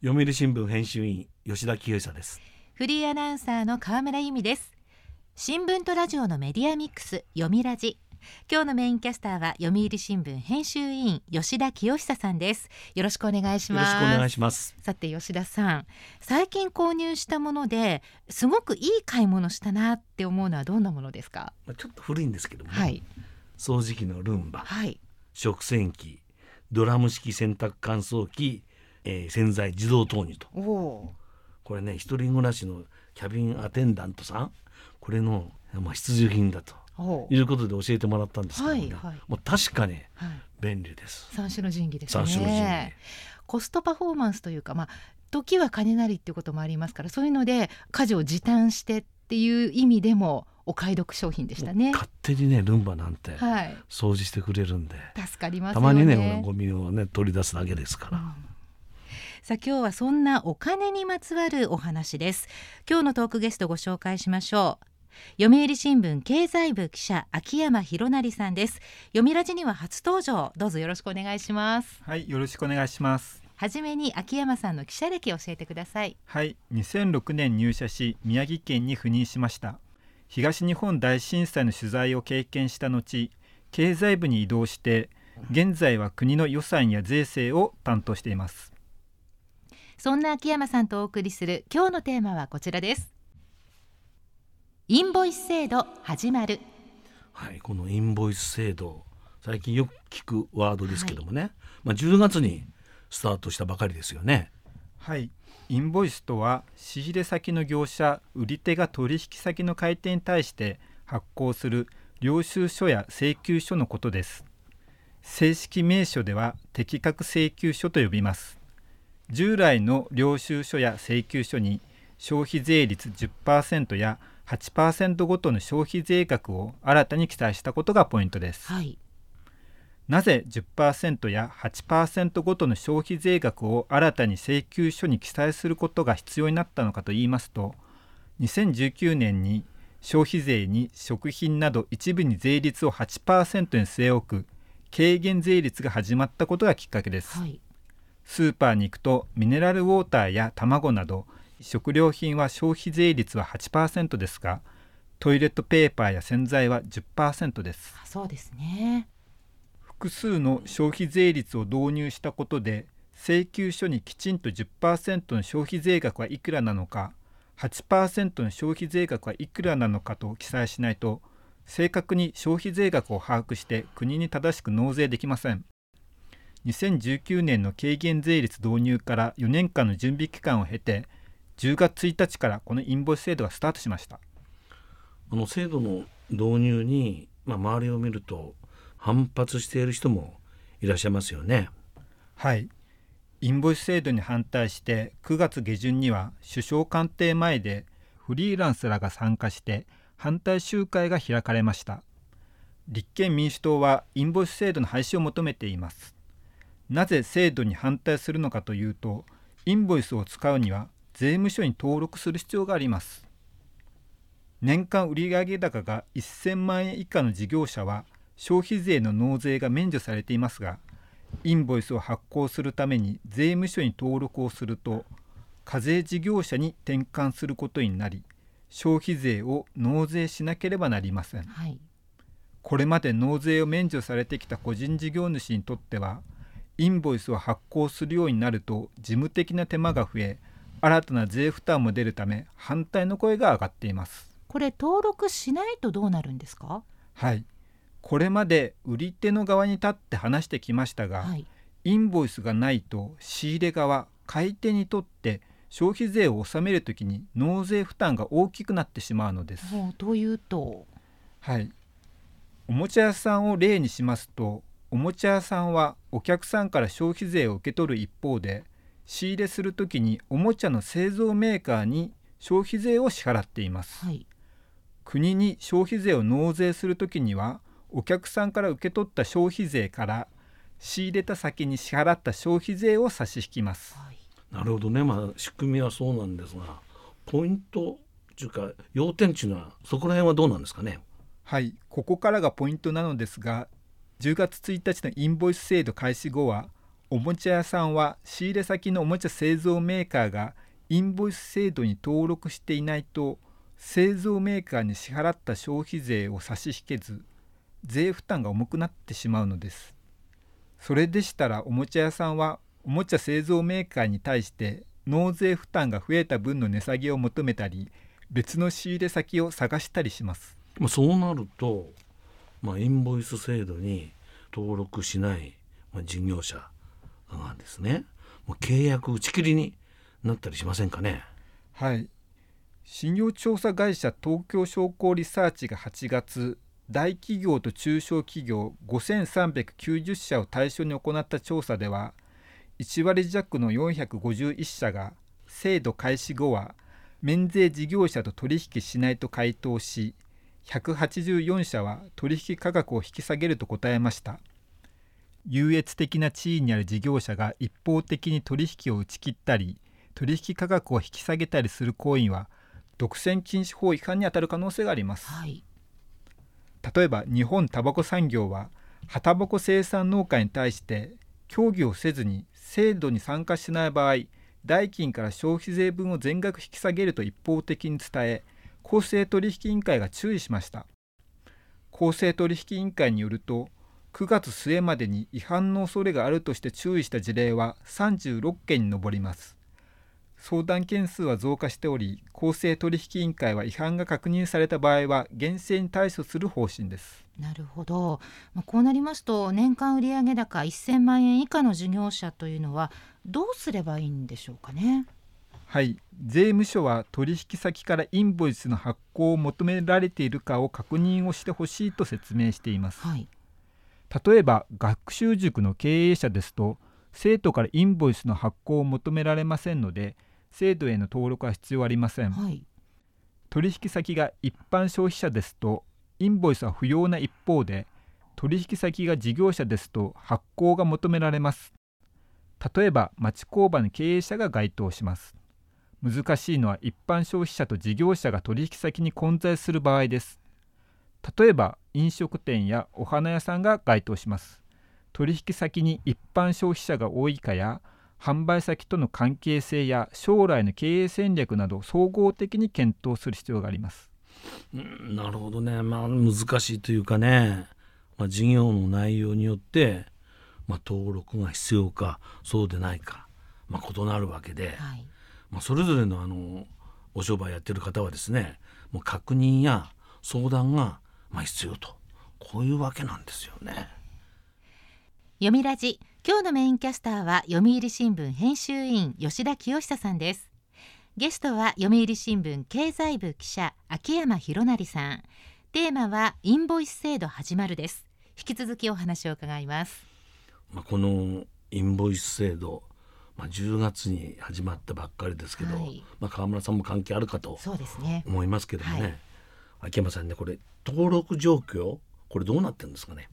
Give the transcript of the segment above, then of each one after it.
読売新聞編集員吉田清久です。フリーアナウンサーの河村由美です。新聞とラジオのメディアミックス読みラジ。今日のメインキャスターは読売新聞編集委員吉田清久さんです。よろしくお願いします。よろしくお願いします。さて吉田さん最近購入したものですごくいい買い物したなって思うのはどんなものですか？ちょっと古いんですけども、ね、はい。掃除機のルンバ、はい。食洗機ドラム式洗濯乾燥機、えー洗剤自動投入と。これね一人暮らしのキャビンアテンダントさんこれの、まあ、必需品だとおいうことで教えてもらったんですけども、ね。はいはい。もう確かにはい。便利です。三種の神器ですね。三種の神器。コストパフォーマンスというかまあ時は金なりっていうこともありますからそういうので家事を時短してっていう意味でもお買い得商品でしたね。勝手にねルンバなんてはい。掃除してくれるんで、助かりますね。まにねゴミをね取り出すだけですから、さあ今日はそんなお金にまつわるお話です今日のトークゲストご紹介しましょう読売新聞経済部記者秋山博成さんです読みラジには初登場どうぞよろしくお願いしますはい、よろしくお願いします。はじめに秋山さんの記者歴を教えてくださいはい、2006年入社し、宮城県に赴任しました。東日本大震災の取材を経験した後、経済部に移動して、現在は国の予算や税制を担当しています。そんな秋山さんとお送りする今日のテーマはこちらですインボイス制度始まるはい、このインボイス制度最近よく聞くワードですけどもね、まあ、10月にスタートしたばかりですよね。はい、インボイスとは仕入れ先の業者、売り手が取引先の買い手に対して発行する領収書や請求書のことです。正式名称では適格請求書と呼びます。従来の領収書や請求書に消費税率10%や8%ごとの消費税額を新たに記載したことがポイントです。はい。なぜ10%や8%ごとの消費税額を新たに請求書に記載することが必要になったのかといいますと2019年に消費税に食品など一部に税率を8%に据え置く軽減税率が始まったことがきっかけです、はいスーパーに行くとミネラルウォーターや卵など食料品は消費税率は8%ですがトイレットペーパーや洗剤は10%です。あそうですね。複数の消費税率を導入したことで請求書にきちんと10%の消費税額はいくらなのか8%の消費税額はいくらなのかと記載しないと正確に消費税額を把握して国に正しく納税できません2019年の軽減税率導入から4年間の準備期間を経て10月1日からこのインボイス制度がスタートしました。この制度の導入に、まあ、周りを見ると反発している人もいらっしゃいますよね。はい。インボイス制度に反対して9月下旬には首相官邸前でフリーランスらが参加して反対集会が開かれました。立憲民主党はインボイス制度の廃止を求めていますなぜ制度に反対するのかというとインボイスを使うには税務署に登録する必要があります。年間売上高が1000万円以下の事業者は消費税の納税が免除されていますがインボイスを発行するために税務署に登録をすると課税事業者に転換することになり消費税を納税しなければなりません。はい。これまで納税を免除されてきた個人事業主にとってはインボイスを発行するようになると事務的な手間が増え新たな税負担も出るため反対の声が上がっています。これ登録しないとどうなるんですか？はい。これまで売り手の側に立って話してきましたが、はい。インボイスがないと仕入れ側買い手にとって消費税を納めるときに納税負担が大きくなってしまうのです。もうというと？はい、おもちゃ屋さんを例にしますとおもちゃ屋さんはお客さんから消費税を受け取る一方で仕入れするときにおもちゃの製造メーカーに消費税を支払っています。はい国に消費税を納税するときにはお客さんから受け取った消費税から仕入れた先に支払った消費税を差し引きます。はいなるほどね、まあ、仕組みはそうなんですがポイントっていうか要点っていうのはそこら辺はどうなんですかね？はい、ここからがポイントなのですが10月1日のインボイス制度開始後はおもちゃ屋さんは仕入れ先のおもちゃ製造メーカーがインボイス制度に登録していないと製造メーカーに支払った消費税を差し引けず税負担が重くなってしまうのです。それでしたらおもちゃ屋さんはおもちゃ製造メーカーに対して納税負担が増えた分の値下げを求めたり別の仕入れ先を探したりします。ま、そうなると、まあ、インボイス制度に登録しない、まあ、事業者がですねもう契約打ち切りになったりしませんかね？はい信用調査会社東京商工リサーチが8月大企業と中小企業5390社を対象に行った調査では1割弱の451社が制度開始後は免税事業者と取引しないと回答し184社は取引価格を引き下げると答えました。優越的な地位にある事業者が一方的に取引を打ち切ったり取引価格を引き下げたりする行為は独占禁止法違反にあたる可能性があります、はい、例えば日本タバコ産業は葉タバコ生産農家に対して協議をせずに制度に参加しない場合代金から消費税分を全額引き下げると一方的に伝え公正取引委員会が注意しました。公正取引委員会によると9月末までに違反の恐れがあるとして注意した事例は36件に上ります。相談件数は増加しており公正取引委員会は違反が確認された場合は厳正に対処する方針です。なるほど、まあ、こうなりますと年間売上高1000万円以下の事業者というのはどうすればいいんでしょうかね。はい。税務署は取引先からインボイスの発行を求められているかを確認をしてほしいと説明しています、はい、例えば学習塾の経営者ですと生徒からインボイスの発行を求められませんので制度への登録は必要ありません、はい、取引先が一般消費者ですとインボイスは不要な一方で取引先が事業者ですと発行が求められます。例えば町工場の経営者が該当します難しいのは一般消費者と事業者が取引先に混在する場合です。例えば飲食店やお花屋さんが該当します。取引先に一般消費者が多いかや販売先との関係性や将来の経営戦略など総合的に検討する必要があります。うん、なるほどね、まあ、難しいというかね、まあ、事業の内容によって、まあ、登録が必要かそうでないか、まあ、異なるわけで、はい、まあ、それぞれのあのお商売やってる方はですねもう確認や相談がまあ必要と。こういうわけなんですよね。読みラジ。今日のメインキャスターは読売新聞編集員吉田清久さんです。ゲストは読売新聞経済部記者秋山博成さん。テーマはインボイス制度始まるです。引き続きお話を伺います。まあ、このインボイス制度、まあ、10月に始まったばっかりですけど、はいまあ、川村さんも関係あるかと思いますけどもね、はい秋山さんねこれ登録状況これどうなってるんですかね？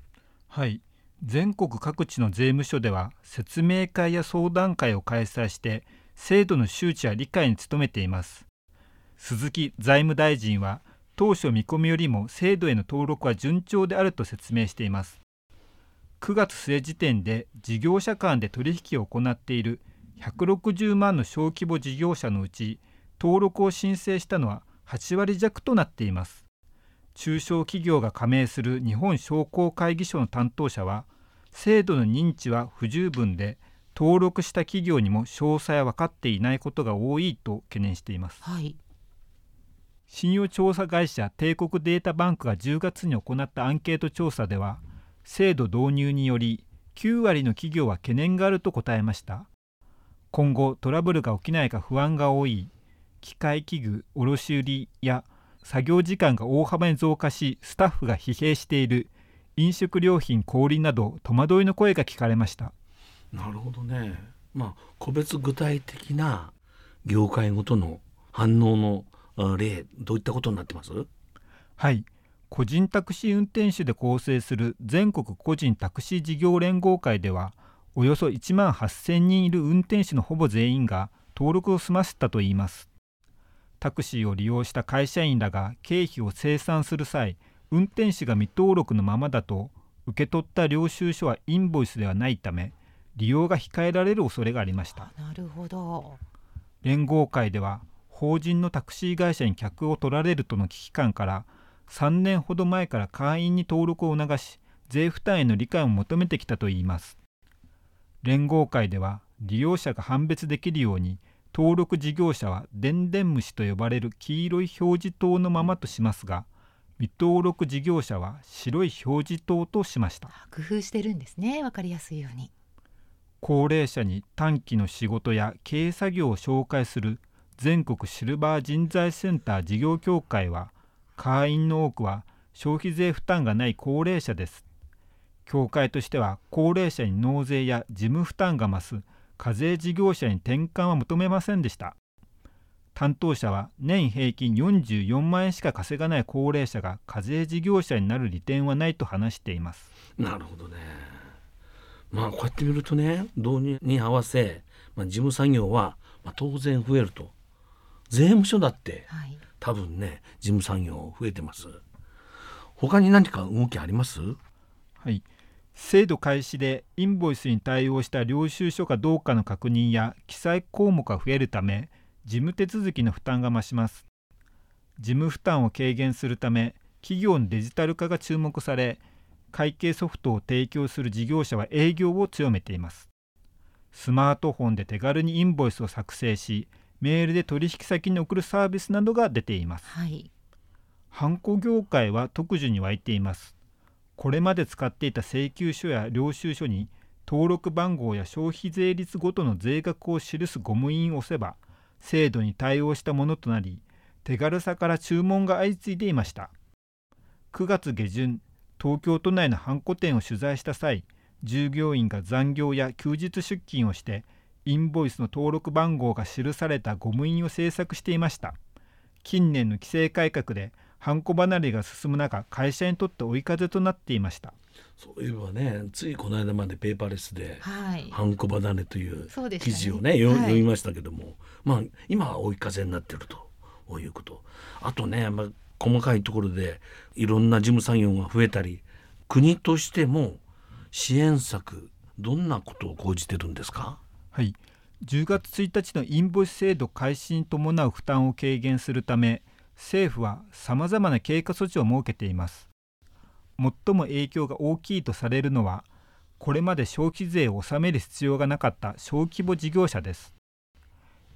はい。全国各地の税務署では説明会や相談会を開催して制度の周知や理解に努めています。鈴木財務大臣は当初見込みよりも制度への登録は順調であると説明しています。9月末時点で事業者間で取引を行っている160万の小規模事業者のうち登録を申請したのは8割弱となっています。中小企業が加盟する日本商工会議所の担当者は制度の認知は不十分で登録した企業にも詳細は分かっていないことが多いと懸念しています。はい。信用調査会社帝国データバンクが10月に行ったアンケート調査では制度導入により9割の企業は懸念があると答えました今後トラブルが起きないか不安が多い。機械器具卸売や作業時間が大幅に増加しスタッフが疲弊している。飲食料品小売など戸惑いの声が聞かれました。なるほどね。まあ個別具体的な業界ごとの反応のあ例どういったことになってます？はい。個人タクシー運転手で構成する全国個人タクシー事業連合会ではおよそ1万8000人いる運転手のほぼ全員が登録を済ませたといいます。タクシーを利用した会社員らが経費を清算する際運転手が未登録のままだと受け取った領収書はインボイスではないため利用が控えられる恐れがありました。なるほど。連合会では法人のタクシー会社に客を取られるとの危機感から3年ほど前から会員に登録を促し税負担への理解を求めてきたといいます連合会では利用者が判別できるように登録事業者は電電虫と呼ばれる黄色い表示灯のままとしますが未登録事業者は白い表示灯としました。工夫してるんですね。わかりやすいように。高齢者に短期の仕事や経営作業を紹介する全国シルバー人材センター事業協会は会員の多くは消費税負担がない高齢者です協会としては高齢者に納税や事務負担が増す課税事業者に転換は求めませんでした。担当者は年平均44万円しか稼がない高齢者が課税事業者になる利点はないと話しています。なるほどね。まあこうやって見るとね導入に合わせ、まあ、事務作業は、まあ、当然増えると。税務署だって、はい。多分ね事務作業増えてます。他に何か動きあります？はい、制度開始でインボイスに対応した領収書かどうかの確認や記載項目が増えるため事務手続きの負担が増します。事務負担を軽減するため企業のデジタル化が注目され会計ソフトを提供する事業者は営業を強めています。スマートフォンで手軽にインボイスを作成しメールで取引先に送るサービスなどが出ています。はい。ハンコ業界は特需に湧いています。これまで使っていた請求書や領収書に登録番号や消費税率ごとの税額を記すゴム印を押せば制度に対応したものとなり手軽さから注文が相次いでいました。9月下旬東京都内のハンコ店を取材した際従業員が残業や休日出勤をしてインボイスの登録番号が記されたゴム印を制作していました。近年の規制改革でハンコ離れが進む中会社にとって追い風となっていました。そういえばねついこの間までペーパーレスではい。ハンコ離れという記事をねよはい。読みましたけども、まあ今は追い風になってるということ。あとね、まあ、細かいところでいろんな事務作業が増えたり国としても支援策どんなことを講じてるんですか？はい。10月1日のインボイス制度開始に伴う負担を軽減するため政府はさまざまな経過措置を設けています。最も影響が大きいとされるのはこれまで消費税を納める必要がなかった小規模事業者です。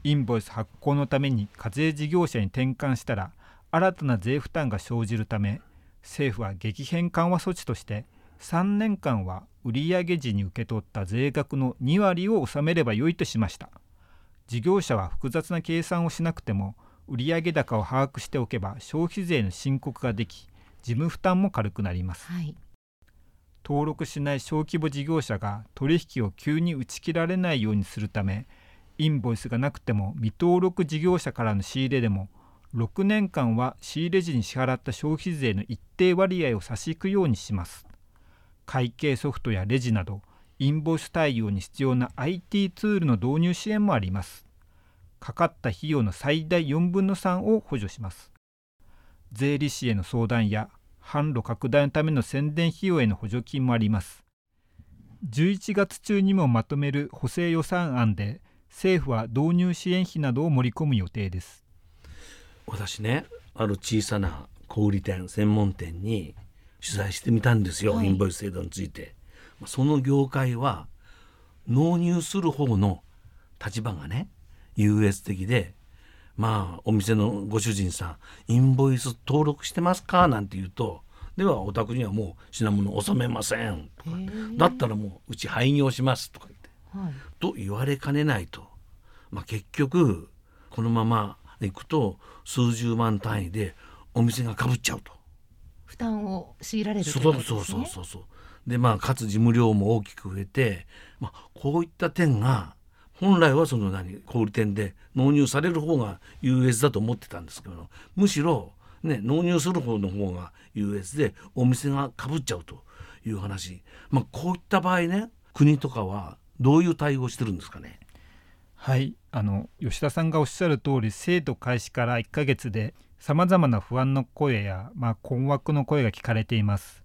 インボイス発行のために課税事業者に転換したら新たな税負担が生じるため政府は激変緩和措置として3年間は売上時に受け取った税額の2割を納めればよいとしました。事業者は複雑な計算をしなくても売上高を把握しておけば消費税の申告ができ事務負担も軽くなります。はい。登録しない小規模事業者が取引を急に打ち切られないようにするためインボイスがなくても未登録事業者からの仕入れでも6年間は仕入れ時に支払った消費税の一定割合を差し引くようにします。会計ソフトやレジなどインボイス対応に必要な IT ツールの導入支援もありますかかった費用の最大4分の3を補助します。税理士への相談や販路拡大のための宣伝費用への補助金もあります。11月中にもまとめる補正予算案で政府は導入支援費などを盛り込む予定です。私ねある小さな小売店専門店に取材してみたんですよ、はい。インボイス制度について。まあその業界は納入する方の立場がね優越的でまあお店のご主人さんインボイス登録してますか？なんて言うとではお宅にはもう品物納めません。とかだったらもううち廃業しますとか言って。はい。と言われかねないと、まあ、結局このままいくと数十万単位でお店がかぶっちゃうと。負担を強いられるってそうことですね。そうそうそうそう。でまあかつ事務量も大きく増えて、まあ、こういった点が本来はその何小売店で納入される方が優越だと思ってたんですけどむしろ、ね、納入する方の方が優越でお店がかぶっちゃうという話、まあ、こういった場合ね国とかはどういう対応してるんですかね？はい。あの吉田さんがおっしゃる通り制度開始から1ヶ月でさまざまな不安の声や、まあ、困惑の声が聞かれています、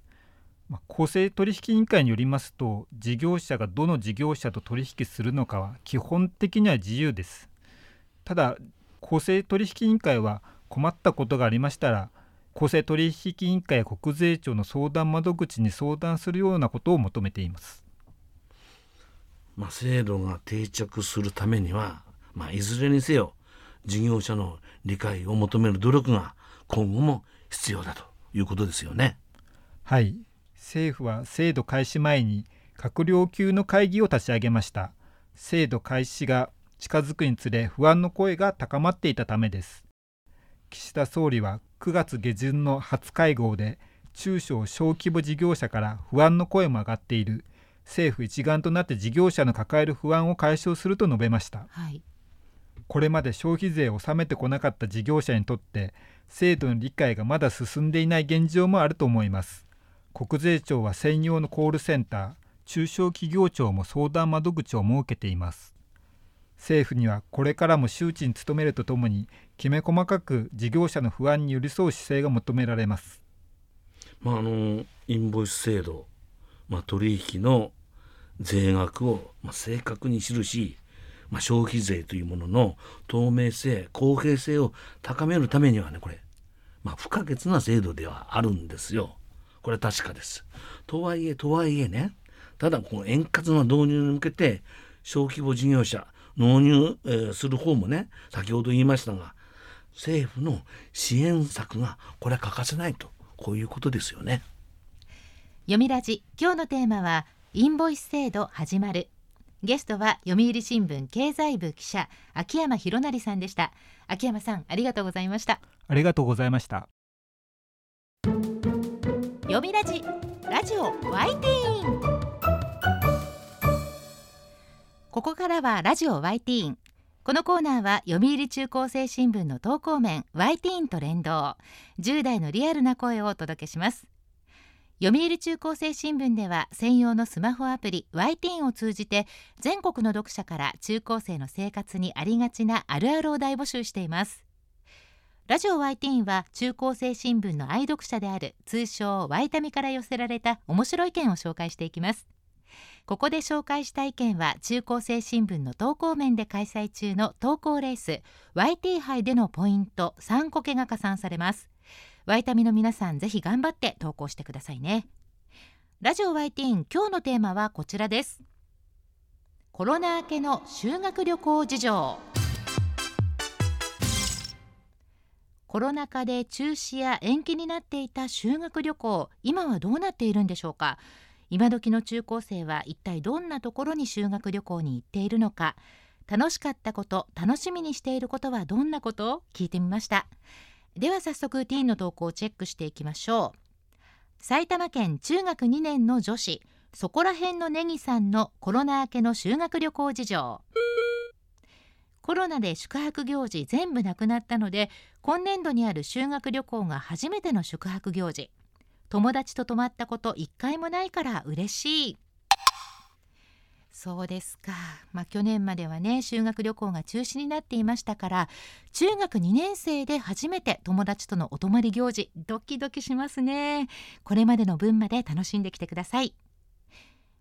公正取引委員会によりますと事業者がどの事業者と取引するのかは基本的には自由です。ただ公正取引委員会は困ったことがありましたら公正取引委員会や国税庁の相談窓口に相談するようなことを求めています。まあ、制度が定着するためには、まあ、いずれにせよ事業者の理解を求める努力が今後も必要だということですよね。はい政府は制度開始前に閣僚級の会議を立ち上げました。制度開始が近づくにつれ不安の声が高まっていたためです。岸田総理は9月下旬の初会合で中小小規模事業者から不安の声も上がっている。政府一丸となって事業者の抱える不安を解消すると述べました、はい、これまで消費税を納めてこなかった事業者にとって制度の理解がまだ進んでいない現状もあると思います国税庁は専用のコールセンター中小企業庁も相談窓口を設けています政府にはこれからも周知に努めるとともにきめ細かく事業者の不安に寄り添う姿勢が求められますまああのインボイス制度まあ、取引の税額を、まあ、正確に記し、まあ、消費税というものの透明性公平性を高めるためにはねこれ、まあ、不可欠な制度ではあるんですよ。これは確かです。とはいえとはいえねただこの円滑な導入に向けて小規模事業者納入、えー、する方もね先ほど言いましたが政府の支援策がこれは欠かせないとこういうことですよね。読みラジ今日のテーマはインボイス制度始まるゲストは読売新聞経済部記者秋山博成さんでした秋山さんありがとうございましたありがとうございました読みラジラジオワイティーン。ここからはラジオワイティーン。このコーナーは読売中高生新聞の投稿面ワイティーンと連動。10代のリアルな声をお届けします。読売中高生新聞では専用のスマホアプリ y t ンを通じて全国の読者から中高生の生活にありがちなあるあるを大募集しています。ラジオ y t ンは中高生新聞の愛読者である通称ワイタミから寄せられた面白い意見を紹介していきます。ここで紹介した意見は中高生新聞の投稿面で開催中の投稿レース YT 杯でのポイント3個けが加算されます。ワイタミの皆さんぜひ頑張って投稿してくださいね。ラジオワイティーン今日のテーマはこちらです。コロナ明けの修学旅行事情。コロナ禍で中止や延期になっていた修学旅行今はどうなっているんでしょうか？今時の中高生は一体どんなところに修学旅行に行っているのか？楽しかったこと楽しみにしていることはどんなこと？を聞いてみました。では早速ティーンの投稿をチェックしていきましょう。埼玉県中学2年の女子そこら辺のネギさんのコロナ明けの修学旅行事情。コロナで宿泊行事全部なくなったので今年度にある修学旅行が初めての宿泊行事。友達と泊まったこと一回もないから嬉しい。そうですか、まあ、去年まではね修学旅行が中止になっていましたから中学2年生で初めて友達とのお泊まり行事ドキドキしますね。これまでの分まで楽しんできてください。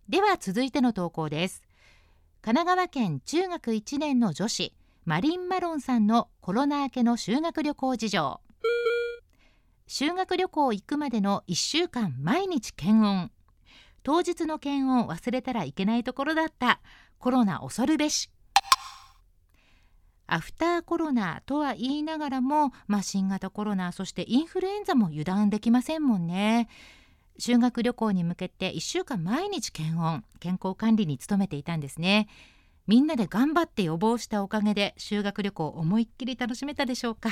では続いての投稿です。神奈川県中学1年の女子マリンマロンさんのコロナ明けの修学旅行事情。修学旅行行くまでの1週間毎日検温。当日の検温忘れたらいけないところだった。コロナ恐るべし。アフターコロナとは言いながらも、まあ、新型コロナそしてインフルエンザも油断できませんもんね。修学旅行に向けて1週間毎日検温健康管理に努めていたんですね。みんなで頑張って予防したおかげで修学旅行思いっきり楽しめたでしょうか。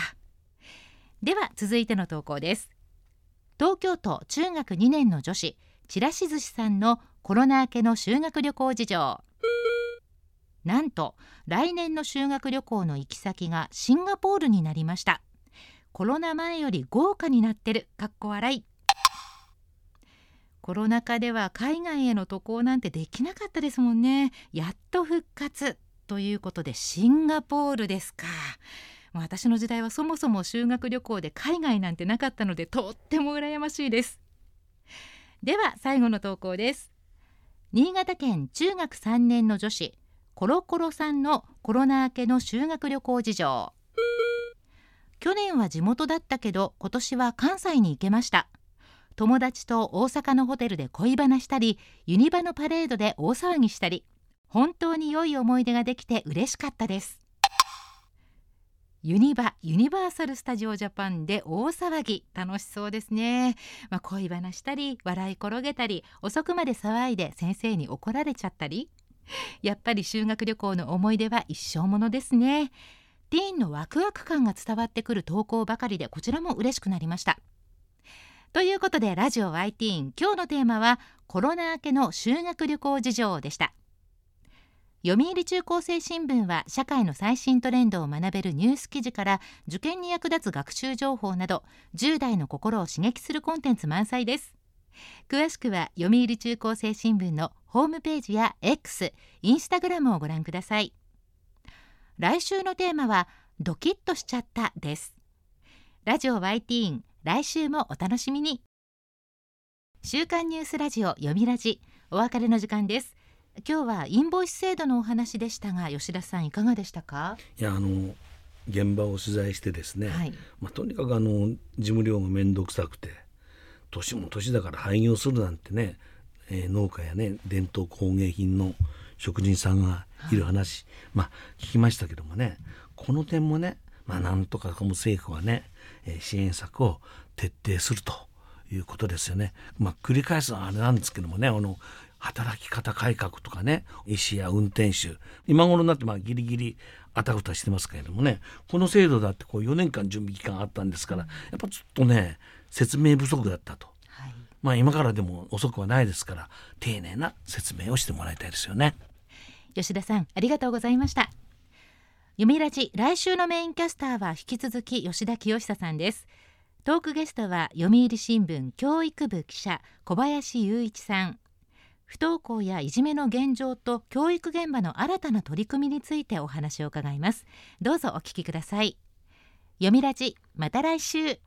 では続いての投稿です。東京都中学2年の女子ちらし寿司さんのコロナ明けの修学旅行事情。なんと来年の修学旅行の行き先がシンガポールになりました。コロナ前より豪華になってるかっこ笑い。コロナ禍では海外への渡航なんてできなかったですもんね。やっと復活ということでシンガポールですか。私の時代はそもそも修学旅行で海外なんてなかったのでとっても羨ましいです。では最後の投稿です。新潟県中学3年の女子コロコロさんのコロナ明けの修学旅行事情。去年は地元だったけど今年は関西に行けました。友達と大阪のホテルで恋バナしたりユニバのパレードで大騒ぎしたり本当に良い思い出ができて嬉しかったです。ユニバユニバーサル・スタジオ・ジャパンで大騒ぎ。楽しそうですね、まあ、恋バナしたり笑い転げたり遅くまで騒いで先生に怒られちゃったり。やっぱり修学旅行の思い出は一生ものですね。ティーンのワクワク感が伝わってくる投稿ばかりでこちらも嬉しくなりました。ということでラジオ y ティ今日のテーマはコロナ明けの修学旅行事情でした。読売中高生新聞は社会の最新トレンドを学べるニュース記事から受験に役立つ学習情報など10代の心を刺激するコンテンツ満載です。詳しくは読売中高生新聞のホームページや X、インスタグラムをご覧ください。来週のテーマはドキッとしちゃったです。ラジオ Y ティーン来週もお楽しみに。週刊ニュースラジオ読みラジお別れの時間です。今日はインボイス制度のお話でしたが吉田さんいかがでしたか？いやあの現場を取材してですね、はい。まあ、とにかくあの事務量が面倒くさくて年も年だから廃業するなんてね、えー農家やね伝統工芸品の職人さんがいる話、まあ聞きましたけどもねこの点もね、まあ、なんとかこの政府はね、えー支援策を徹底するということですよね。まあ、繰り返すのはあれなんですけどもねあの働き方改革とかね医師や運転手今頃になってまあギリギリあたふたしてますけれどもねこの制度だってこう4年間準備期間あったんですからやっぱちょっとね説明不足だったと。はいまあ今からでも遅くはないですから丁寧な説明をしてもらいたいですよね。吉田さんありがとうございました読みラジ来週のメインキャスターは引き続き吉田清久さんです。トークゲストは読売新聞教育部記者小林雄一さん。不登校やいじめの現状と教育現場の新たな取り組みについてお話を伺います。どうぞお聞きください。読みラジまた来週。